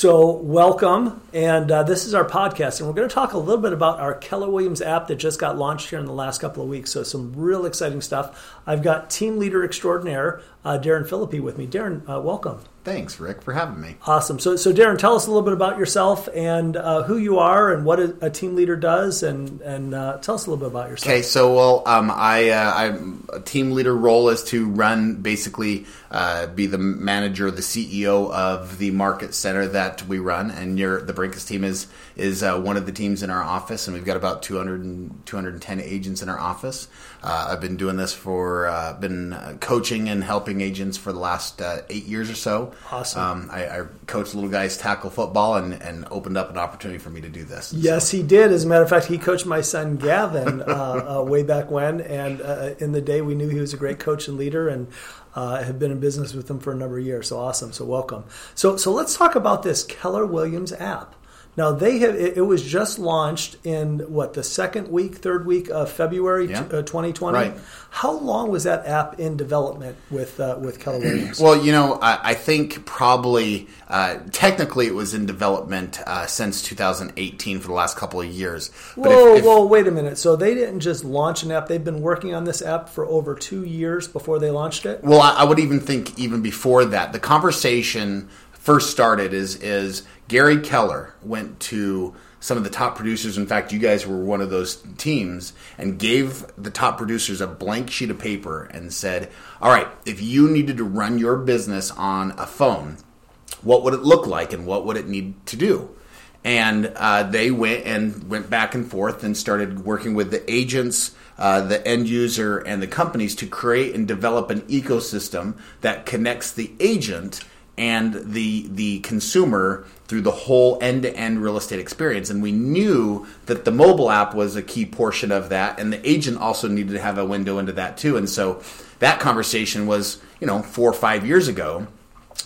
So, welcome. And uh, this is our podcast. And we're going to talk a little bit about our Keller Williams app that just got launched here in the last couple of weeks. So, some real exciting stuff. I've got team leader extraordinaire, uh, Darren Philippi, with me. Darren, uh, welcome. Thanks, Rick, for having me. Awesome. So, so Darren, tell us a little bit about yourself and uh, who you are and what a, a, team leader does, and and uh, tell us a little bit about yourself. Okay, so well, um, I uh, I'm a team leader role is to run basically uh, be the manager, the CEO of the market center that we run, and your the Brinkus team is is uh, one of the teams in our office, and we've got about 200 and, 210 agents in our office. Uh, I've been doing this for been coaching and helping agents for the last eight years or so. Awesome. Um, I, I coached little guys tackle football and, and opened up an opportunity for me to do this. Yes, so. he did. As a matter of fact, he coached my son Gavin uh, uh, way back when, and uh, in the day we knew he was a great coach and leader, and uh, have been in business with him for a number of years. So awesome. So welcome. So so let's talk about this Keller Williams app. Now they have it, it, was just launched in what the second week, third week of February yeah. t- uh, 2020. Right. How long was that app in development with uh, with Keller Williams? well, you know, I, I think probably uh, technically it was in development uh, since 2018 for the last couple of years. But whoa, if, if, whoa, wait a minute. So they didn't just launch an app; they've been working on this app for over two years before they launched it. Well, I, I would even think even before that, the conversation first started is is Gary Keller went to some of the top producers. In fact, you guys were one of those teams and gave the top producers a blank sheet of paper and said, All right, if you needed to run your business on a phone, what would it look like and what would it need to do? And uh, they went and went back and forth and started working with the agents, uh, the end user, and the companies to create and develop an ecosystem that connects the agent and the the consumer through the whole end-to-end real estate experience. And we knew that the mobile app was a key portion of that and the agent also needed to have a window into that too. And so that conversation was you know 4 or 5 years ago.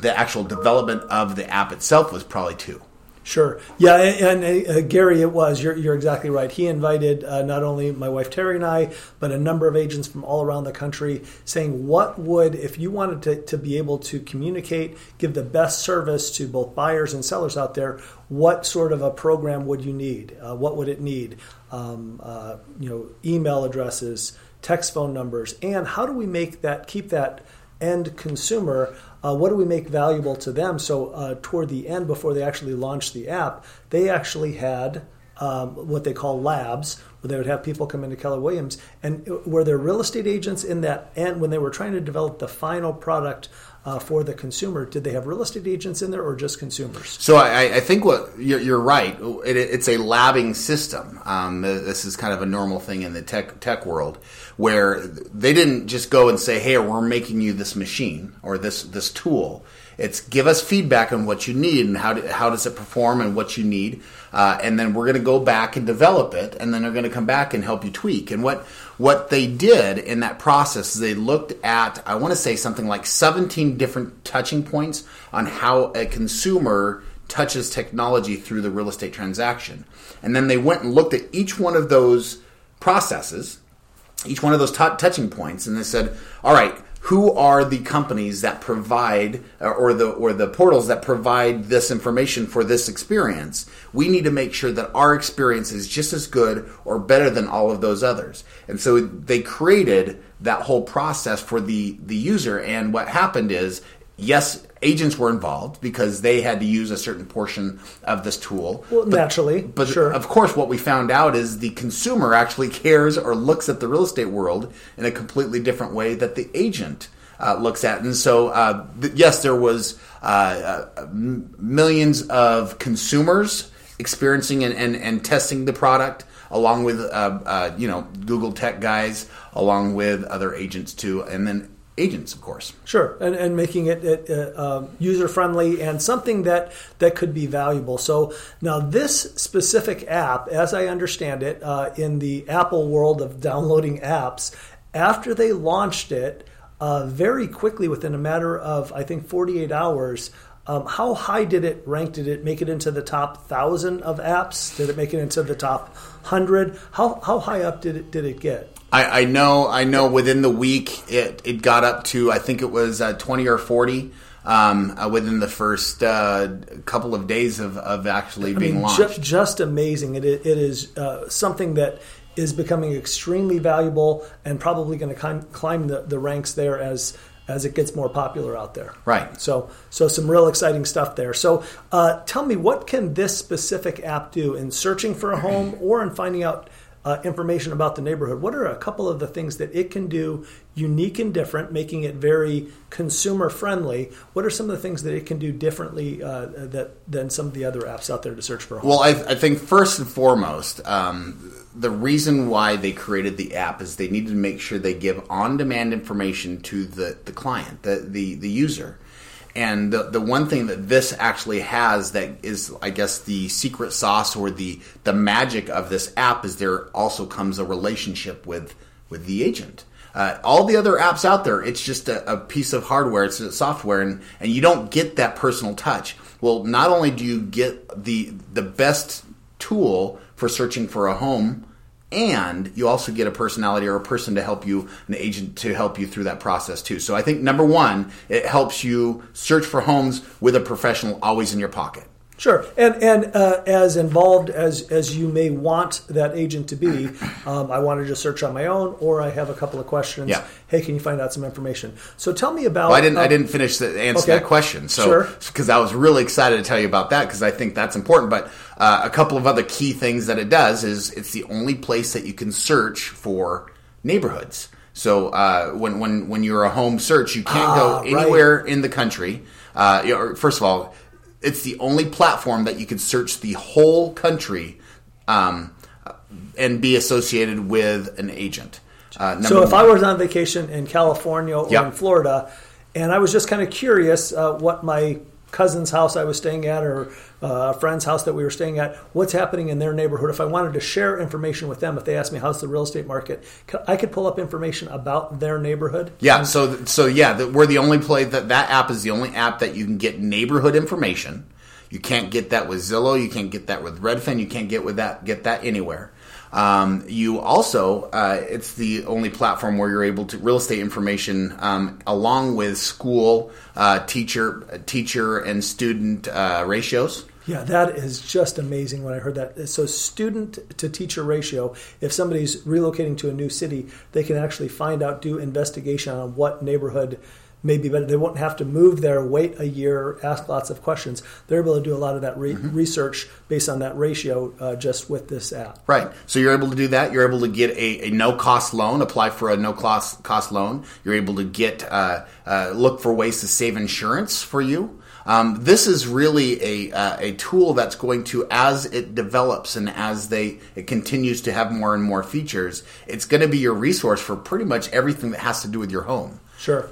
The actual development of the app itself was probably 2 Sure. Yeah, and, and uh, Gary, it was. You're, you're exactly right. He invited uh, not only my wife Terry and I, but a number of agents from all around the country saying, what would, if you wanted to, to be able to communicate, give the best service to both buyers and sellers out there, what sort of a program would you need? Uh, what would it need? Um, uh, you know, email addresses, text phone numbers, and how do we make that, keep that end consumer uh, what do we make valuable to them? So uh, toward the end, before they actually launched the app, they actually had um, what they call labs, where they would have people come into Keller Williams, and were there real estate agents in that? And when they were trying to develop the final product uh, for the consumer, did they have real estate agents in there or just consumers? So I, I think what you're, you're right. It, it's a labbing system. Um, this is kind of a normal thing in the tech tech world, where they didn't just go and say, "Hey, we're making you this machine or this this tool." It's give us feedback on what you need and how, do, how does it perform and what you need. Uh, and then we're going to go back and develop it, and then they're going to come back and help you tweak. And what what they did in that process is they looked at I want to say something like 17 different touching points on how a consumer touches technology through the real estate transaction, and then they went and looked at each one of those processes, each one of those t- touching points, and they said, all right who are the companies that provide uh, or the or the portals that provide this information for this experience we need to make sure that our experience is just as good or better than all of those others. And so they created that whole process for the the user. And what happened is yes agents were involved because they had to use a certain portion of this tool. Well, but, naturally, but sure. of course, what we found out is the consumer actually cares or looks at the real estate world in a completely different way that the agent. Uh, looks at and so uh, th- yes there was uh, uh millions of consumers experiencing and, and, and testing the product along with uh, uh, you know Google Tech guys, along with other agents too, and then agents, of course. Sure, and, and making it, it uh, um, user friendly and something that that could be valuable. So now this specific app, as I understand it, uh, in the Apple world of downloading apps, after they launched it, uh, very quickly within a matter of I think 48 hours. Um, how high did it rank? Did it make it into the top thousand of apps? Did it make it into the top hundred? How how high up did it did it get? I, I, know, I know. Within the week, it it got up to I think it was uh, twenty or forty um, uh, within the first uh, couple of days of, of actually being I mean, launched. Ju- just amazing. It, it is uh, something that is becoming extremely valuable and probably going to climb, climb the, the ranks there as as it gets more popular out there. Right. So so some real exciting stuff there. So uh, tell me, what can this specific app do in searching for a home or in finding out? Uh, information about the neighborhood. What are a couple of the things that it can do unique and different, making it very consumer friendly? What are some of the things that it can do differently uh, that than some of the other apps out there to search for a home? Well, I, I think first and foremost, um, the reason why they created the app is they needed to make sure they give on-demand information to the, the client, the, the, the user. And the, the one thing that this actually has that is, I guess, the secret sauce or the, the magic of this app is there also comes a relationship with, with the agent. Uh, all the other apps out there, it's just a, a piece of hardware, it's software, and, and you don't get that personal touch. Well, not only do you get the the best tool for searching for a home, and you also get a personality or a person to help you, an agent to help you through that process too. So I think number one, it helps you search for homes with a professional always in your pocket. Sure, and and uh, as involved as as you may want that agent to be, um, I want to just search on my own, or I have a couple of questions. Yeah. Hey, can you find out some information? So tell me about. Well, I didn't. uh, I didn't finish the answer okay. that question. So Sure. because I was really excited to tell you about that because I think that's important. But uh, a couple of other key things that it does is it's the only place that you can search for neighborhoods. So uh, when when when you're a home search, you can't Ah, go right. anywhere in the country. Uh, you know, first of all, it's the only platform that you can search the whole country um, and be associated with an agent. Uh, So if I was on vacation in California or Yep. in Florida, and I was just kind of curious uh, what my cousin's house I was staying at or uh, a friend's house that we were staying at, what's happening in their neighborhood. If I wanted to share information with them, if they asked me how's the real estate market, I could pull up information about their neighborhood. Yeah, so so yeah, we're the only play that that app is the only app that you can get neighborhood information. You can't get that with Zillow. You can't get that with Redfin. You can't get with that get that anywhere. Um, you also, uh, it's the only platform where you're able to real estate information um, along with school, uh, teacher, teacher and student uh, ratios. Yeah, that is just amazing when I heard that. So, student to teacher ratio, if somebody's relocating to a new city, they can actually find out, do investigation on what neighborhood may be better. They won't have to move there, wait a year, ask lots of questions. They're able to do a lot of that re- research based on that ratio uh, just with this app. Right. So you're able to do that. You're able to get a, a no cost loan, apply for a no cost cost loan. You're able to get uh, uh, look for ways to save insurance for you. Um, this is really a uh, a tool that's going to, as it develops and as they it continues to have more and more features, it's going to be your resource for pretty much everything that has to do with your home. Sure.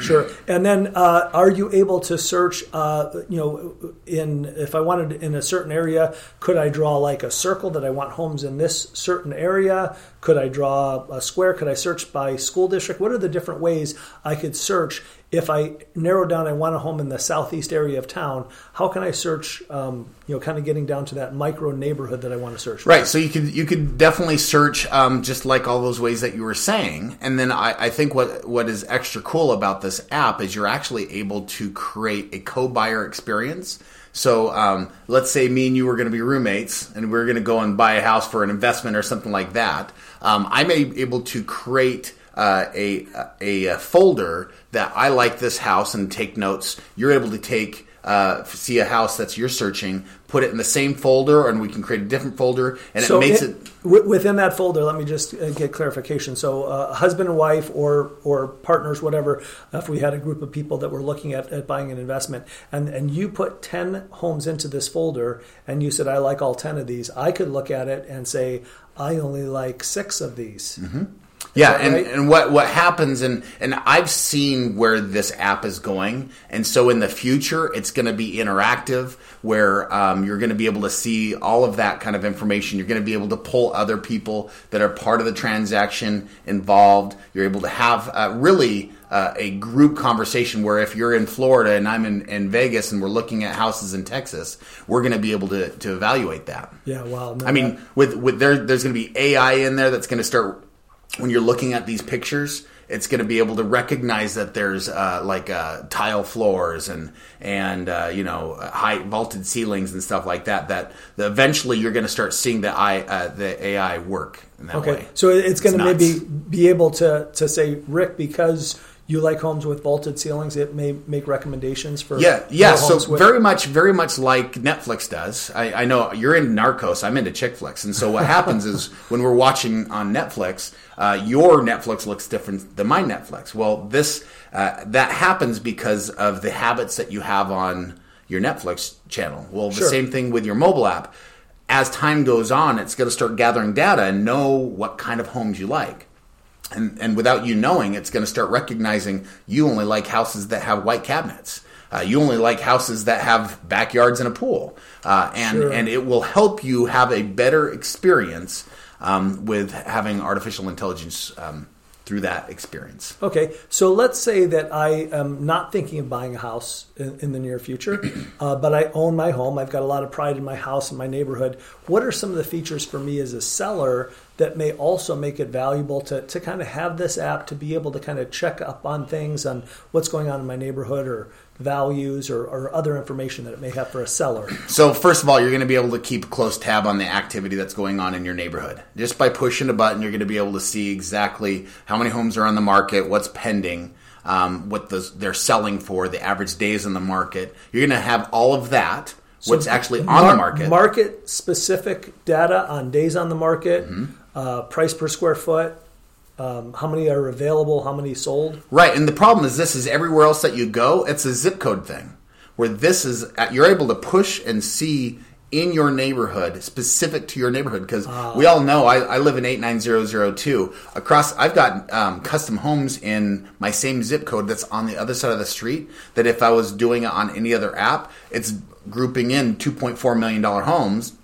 Sure. And then, uh, are you able to search? Uh, you know, in if I wanted in a certain area, could I draw like a circle that I want homes in this certain area? Could I draw a square? Could I search by school district? What are the different ways I could search? If I narrow down, I want a home in the southeast area of town. How can I search? Um, you know, kind of getting down to that micro neighborhood that I want to search. Right. So you could you could definitely search um, just like all those ways that you were saying, and then I, I think what what is extra cool about this app is you're actually able to create a co-buyer experience. So um, let's say me and you were going to be roommates, and we are going to go and buy a house for an investment or something like that. Um, I may be able to create uh, a a folder that I like this house and take notes. You're able to take uh, see a house that's you're searching, put it in the same folder, and we can create a different folder, and so it makes it. wi- within that folder. Let me just uh, get clarification. So, uh, husband and wife, or or partners, whatever. If we had a group of people that were looking at, at buying an investment, and and you put ten homes into this folder, and you said, "I like all ten of these," I could look at it and say, "I only like six of these." Yeah, and, right? and what what happens and and I've seen where this app is going, and so in the future it's going to be interactive, where um, you're going to be able to see all of that kind of information. You're going to be able to pull other people that are part of the transaction involved. You're able to have uh, really. Uh, a group conversation where if you're in Florida and I'm in, in Vegas and we're looking at houses in Texas, we're going to be able to, to evaluate that. Yeah, wow. no, I mean, with with there, there's going to be AI in there that's going to start when you're looking at these pictures. it's going to be able to recognize that there's uh, like uh, tile floors and and uh, you know high vaulted ceilings and stuff like that. That, that eventually you're going to start seeing the I uh, the AI work in that Okay, way. so it's going to maybe be able to to say, Rick, because you like homes with vaulted ceilings, it may make recommendations for Yeah, yeah. So with- very much, very much like Netflix does. I, I know you're into Narcos. I'm into chick flicks, and so what happens is when we're watching on Netflix, uh, your Netflix looks different than my Netflix. Well, this uh, that happens because of the habits that you have on your Netflix channel. Well, the Sure. same thing with your mobile app. As time goes on, it's going to start gathering data and know what kind of homes you like and, and without you knowing, it's going to start recognizing you only like houses that have white cabinets. Uh, you only like houses that have backyards and a pool, uh, and Sure. and it will help you have a better experience um, with having artificial intelligence um, through that experience. Okay, so let's say that I am not thinking of buying a house in, in the near future, uh, but I own my home. I've got a lot of pride in my house and my neighborhood. What are some of the features for me as a seller that may also make it valuable to, to kind of have this app to be able to kind of check up on things on what's going on in my neighborhood or values or, or other information that it may have for a seller? So first of all, you're going to be able to keep close tab on the activity that's going on in your neighborhood. Just by pushing a button, you're going to be able to see exactly how many homes are on the market, what's pending, um, what the, they're selling for, the average days on the market. You're going to have all of that. what's actually on the market. Market specific data on days on the market, Mm-hmm. Uh, price per square foot, um, how many are available, how many sold. Right, and the problem is this is everywhere else that you go, it's a zip code thing. Where this is uh, you're able to push and see in your neighborhood, specific to your neighborhood, because we all know I, I live in eight nine zero zero two. Across, I've got um, custom homes in my same zip code that's on the other side of the street. That if I was doing it on any other app, it's grouping in two point four million dollar homes.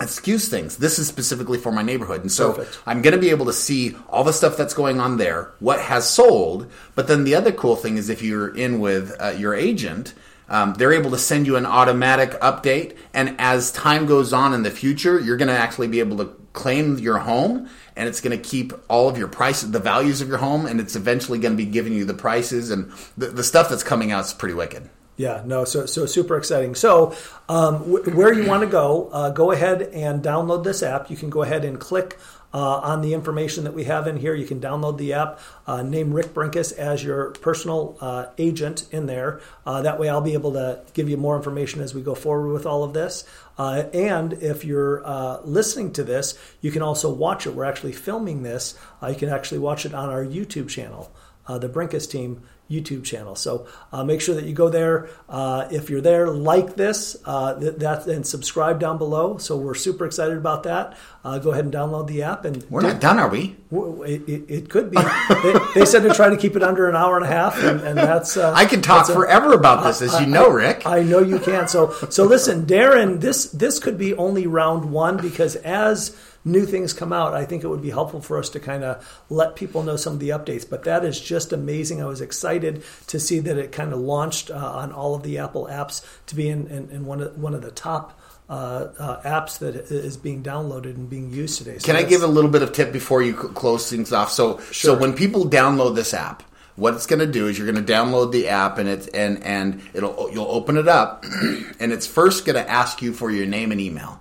It skews things. This is specifically for my neighborhood, and so Perfect. I'm going to be able to see all the stuff that's going on there, what has sold. But then the other cool thing is if you're in with uh, your agent, um, they're able to send you an automatic update. And as time goes on in the future, you're going to actually be able to claim your home and it's going to keep all of your prices, the values of your home, and it's eventually going to be giving you the prices and the, the stuff that's coming out is pretty wicked. Yeah, no, so so super exciting. So, um, wh- where you want to go, uh, go ahead and download this app. You can go ahead and click uh, on the information that we have in here. You can download the app. Uh, name Rick Brinkus as your personal uh, agent in there. Uh, that way, I'll be able to give you more information as we go forward with all of this. Uh, and if you're uh, listening to this, you can also watch it. We're actually filming this. You can actually watch it on our YouTube channel, the Brinkus team YouTube channel. So uh, make sure that you go there. Uh, if you're there, like this, uh, th- that and subscribe down below. So we're super excited about that. Uh, go ahead and download the app, and We're not done, are we? w- it, it, it could be. they, they said to try to keep it under an hour and a half, and, and that's. Uh, I can talk that's a- forever about this, as you know, Rick. I know you can. So so listen, Darren, this this could be only round one because as new things come out, I think it would be helpful for us to kind of let people know some of the updates. But that is just amazing. I was excited to see that it kind of launched uh, on all of the Apple apps to be in, in, in one of one of the top. Uh, uh, apps that is being downloaded and being used today. So Can I give a little bit of tip before you close things off? So, Sure. so when people download this app, what it's going to do is you're going to download the app and it's and and it'll you'll open it up, and it's first going to ask you for your name and email.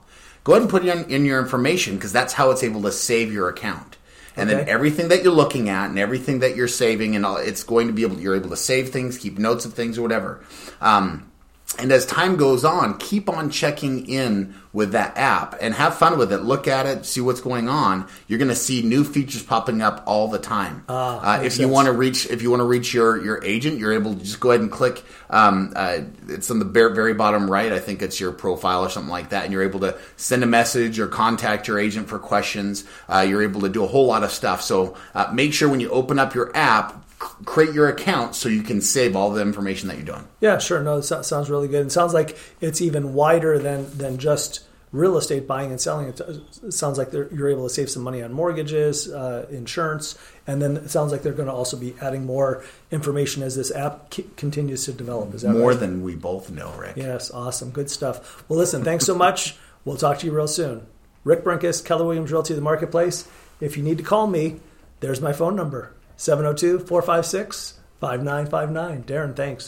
Go ahead and put in, in your information because that's how it's able to save your account. And then everything that you're looking at and everything that you're saving and all, it's going to be able you're able to save things, keep notes of things or whatever. Um, and as time goes on, keep on checking in with that app and have fun with it. Look at it, see what's going on. You're going to see new features popping up all the time. Ah, uh, makes if you want to reach, if you want to reach your your agent, you're able to just go ahead and click. Um, uh, it's on the very, very bottom right. I think it's your profile or something like that, and you're able to send a message or contact your agent for questions. Uh, you're able to do a whole lot of stuff. So uh, make sure when you open up your app, create your account so you can save all the information that you're doing. Yeah, sure. No, that sounds really good. It sounds like it's even wider than than just real estate buying and selling. It, sounds like you're able to save some money on mortgages, uh, insurance, and then it sounds like they're going to also be adding more information as this app c- continues to develop. Is that More right? than we both know, Rick. Yes, awesome, good stuff. Well, listen, thanks so much. We'll talk to you real soon. Rick Brinkus, Keller Williams Realty, the Marketplace. If you need to call me, there's my phone number 702 456 5959. Darren, thanks.